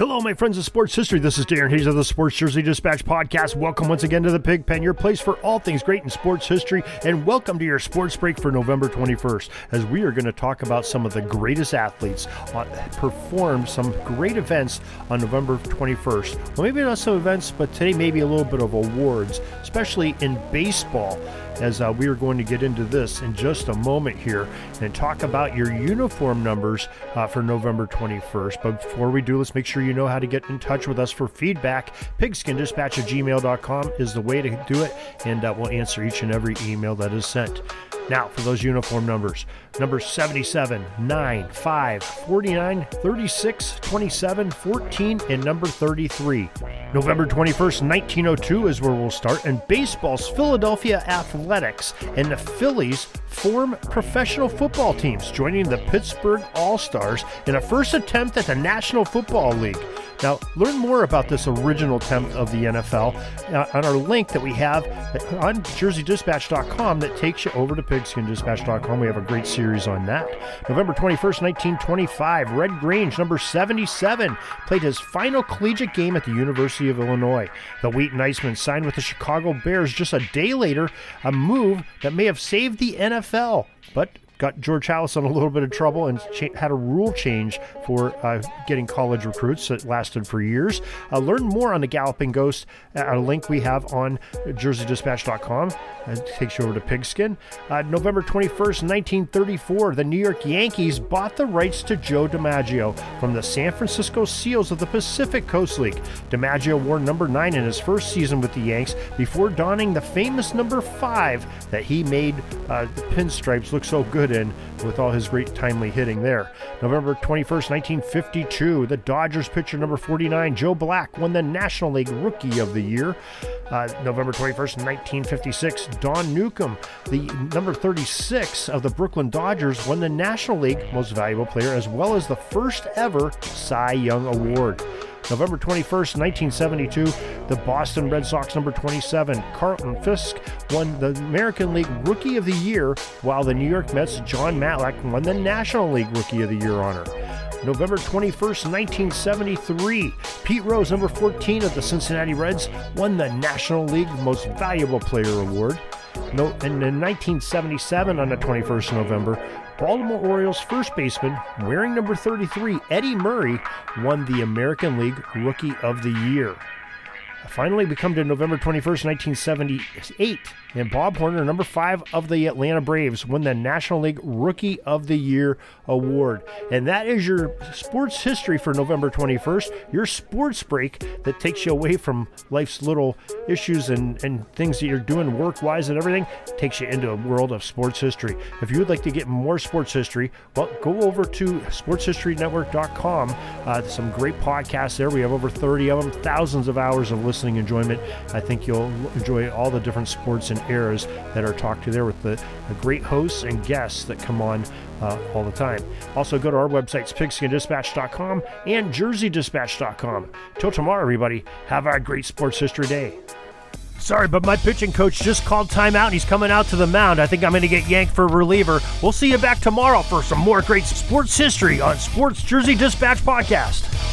Hello, my friends of sports history. This is Darren Hayes of the Sports Jersey Dispatch podcast. Welcome once again to the Pigpen, your place for all things great in sports history, and welcome to your sports break for November 21st, as we are going to talk about some of the greatest athletes on, performed some great events on November 21st. Well, maybe not some events, but today maybe a little bit of awards, especially in baseball as uh, we are going to get into this in just a moment here and talk about your uniform numbers uh, for November 21st. But before we do, let's make sure you know how to get in touch with us for feedback. Pigskindispatch at gmail.com is the way to do it, and uh, we'll answer each and every email that is sent. Now, for those uniform numbers number 77, 9, 5, 49, 36, 27, 14, and number 33. November 21st, 1902 is where we'll start, and baseball's Philadelphia Athletics and the Phillies form professional football teams, joining the Pittsburgh All Stars in a first attempt at the National Football League. Now, learn more about this original attempt of the NFL uh, on our link that we have on jerseydispatch.com that takes you over to pigskindispatch.com. We have a great series on that. November 21st, 1925, Red Grange, number 77, played his final collegiate game at the University of Illinois. The Wheaton Iceman signed with the Chicago Bears just a day later, a move that may have saved the NFL. But got George Halas in a little bit of trouble and cha- had a rule change for uh, getting college recruits that lasted for years. Uh, learn more on the Galloping Ghost at a link we have on jerseydispatch.com. It takes you over to Pigskin. Uh, November 21st, 1934, the New York Yankees bought the rights to Joe DiMaggio from the San Francisco Seals of the Pacific Coast League. DiMaggio wore number 9 in his first season with the Yanks before donning the famous number 5 that he made uh, the pinstripes look so good in with all his great timely hitting there. November 21st, 1952, the Dodgers pitcher number 49, Joe Black, won the National League Rookie of the Year. Uh, November 21st, 1956, Don Newcombe, the number 36 of the Brooklyn Dodgers, won the National League Most Valuable Player as well as the first ever Cy Young Award. November 21st, 1972, the Boston Red Sox number 27, Carlton Fisk, won the American League Rookie of the Year, while the New York Mets' Jon Matlack won the National League Rookie of the Year honor. November 21st, 1973, Pete Rose, number 14 of the Cincinnati Reds, won the National League Most Valuable Player Award. No, and in 1977, on the 21st of November, Baltimore Orioles first baseman, wearing number 33, Eddie Murray, won the American League Rookie of the Year. Finally, we come to November 21st, 1978, and Bob Horner, number five of the Atlanta Braves, won the National League Rookie of the Year award. And that is your sports history for November 21st, your sports break that takes you away from life's little issues and, and things that you're doing work wise and everything, takes you into a world of sports history. If you would like to get more sports history, well, go over to sportshistorynetwork.com. Uh, some great podcasts there. We have over 30 of them, thousands of hours of listening enjoyment. I think you'll enjoy all the different sports and eras that are talked to there with the, the great hosts and guests that come on uh, all the time. Also, go to our websites, pigskindispatch.com and jerseydispatch.com. Till tomorrow, everybody, have a great sports history day. Sorry, but my pitching coach just called timeout and he's coming out to the mound. I think I'm going to get yanked for reliever. We'll see you back tomorrow for some more great sports history on Sports Jersey Dispatch Podcast.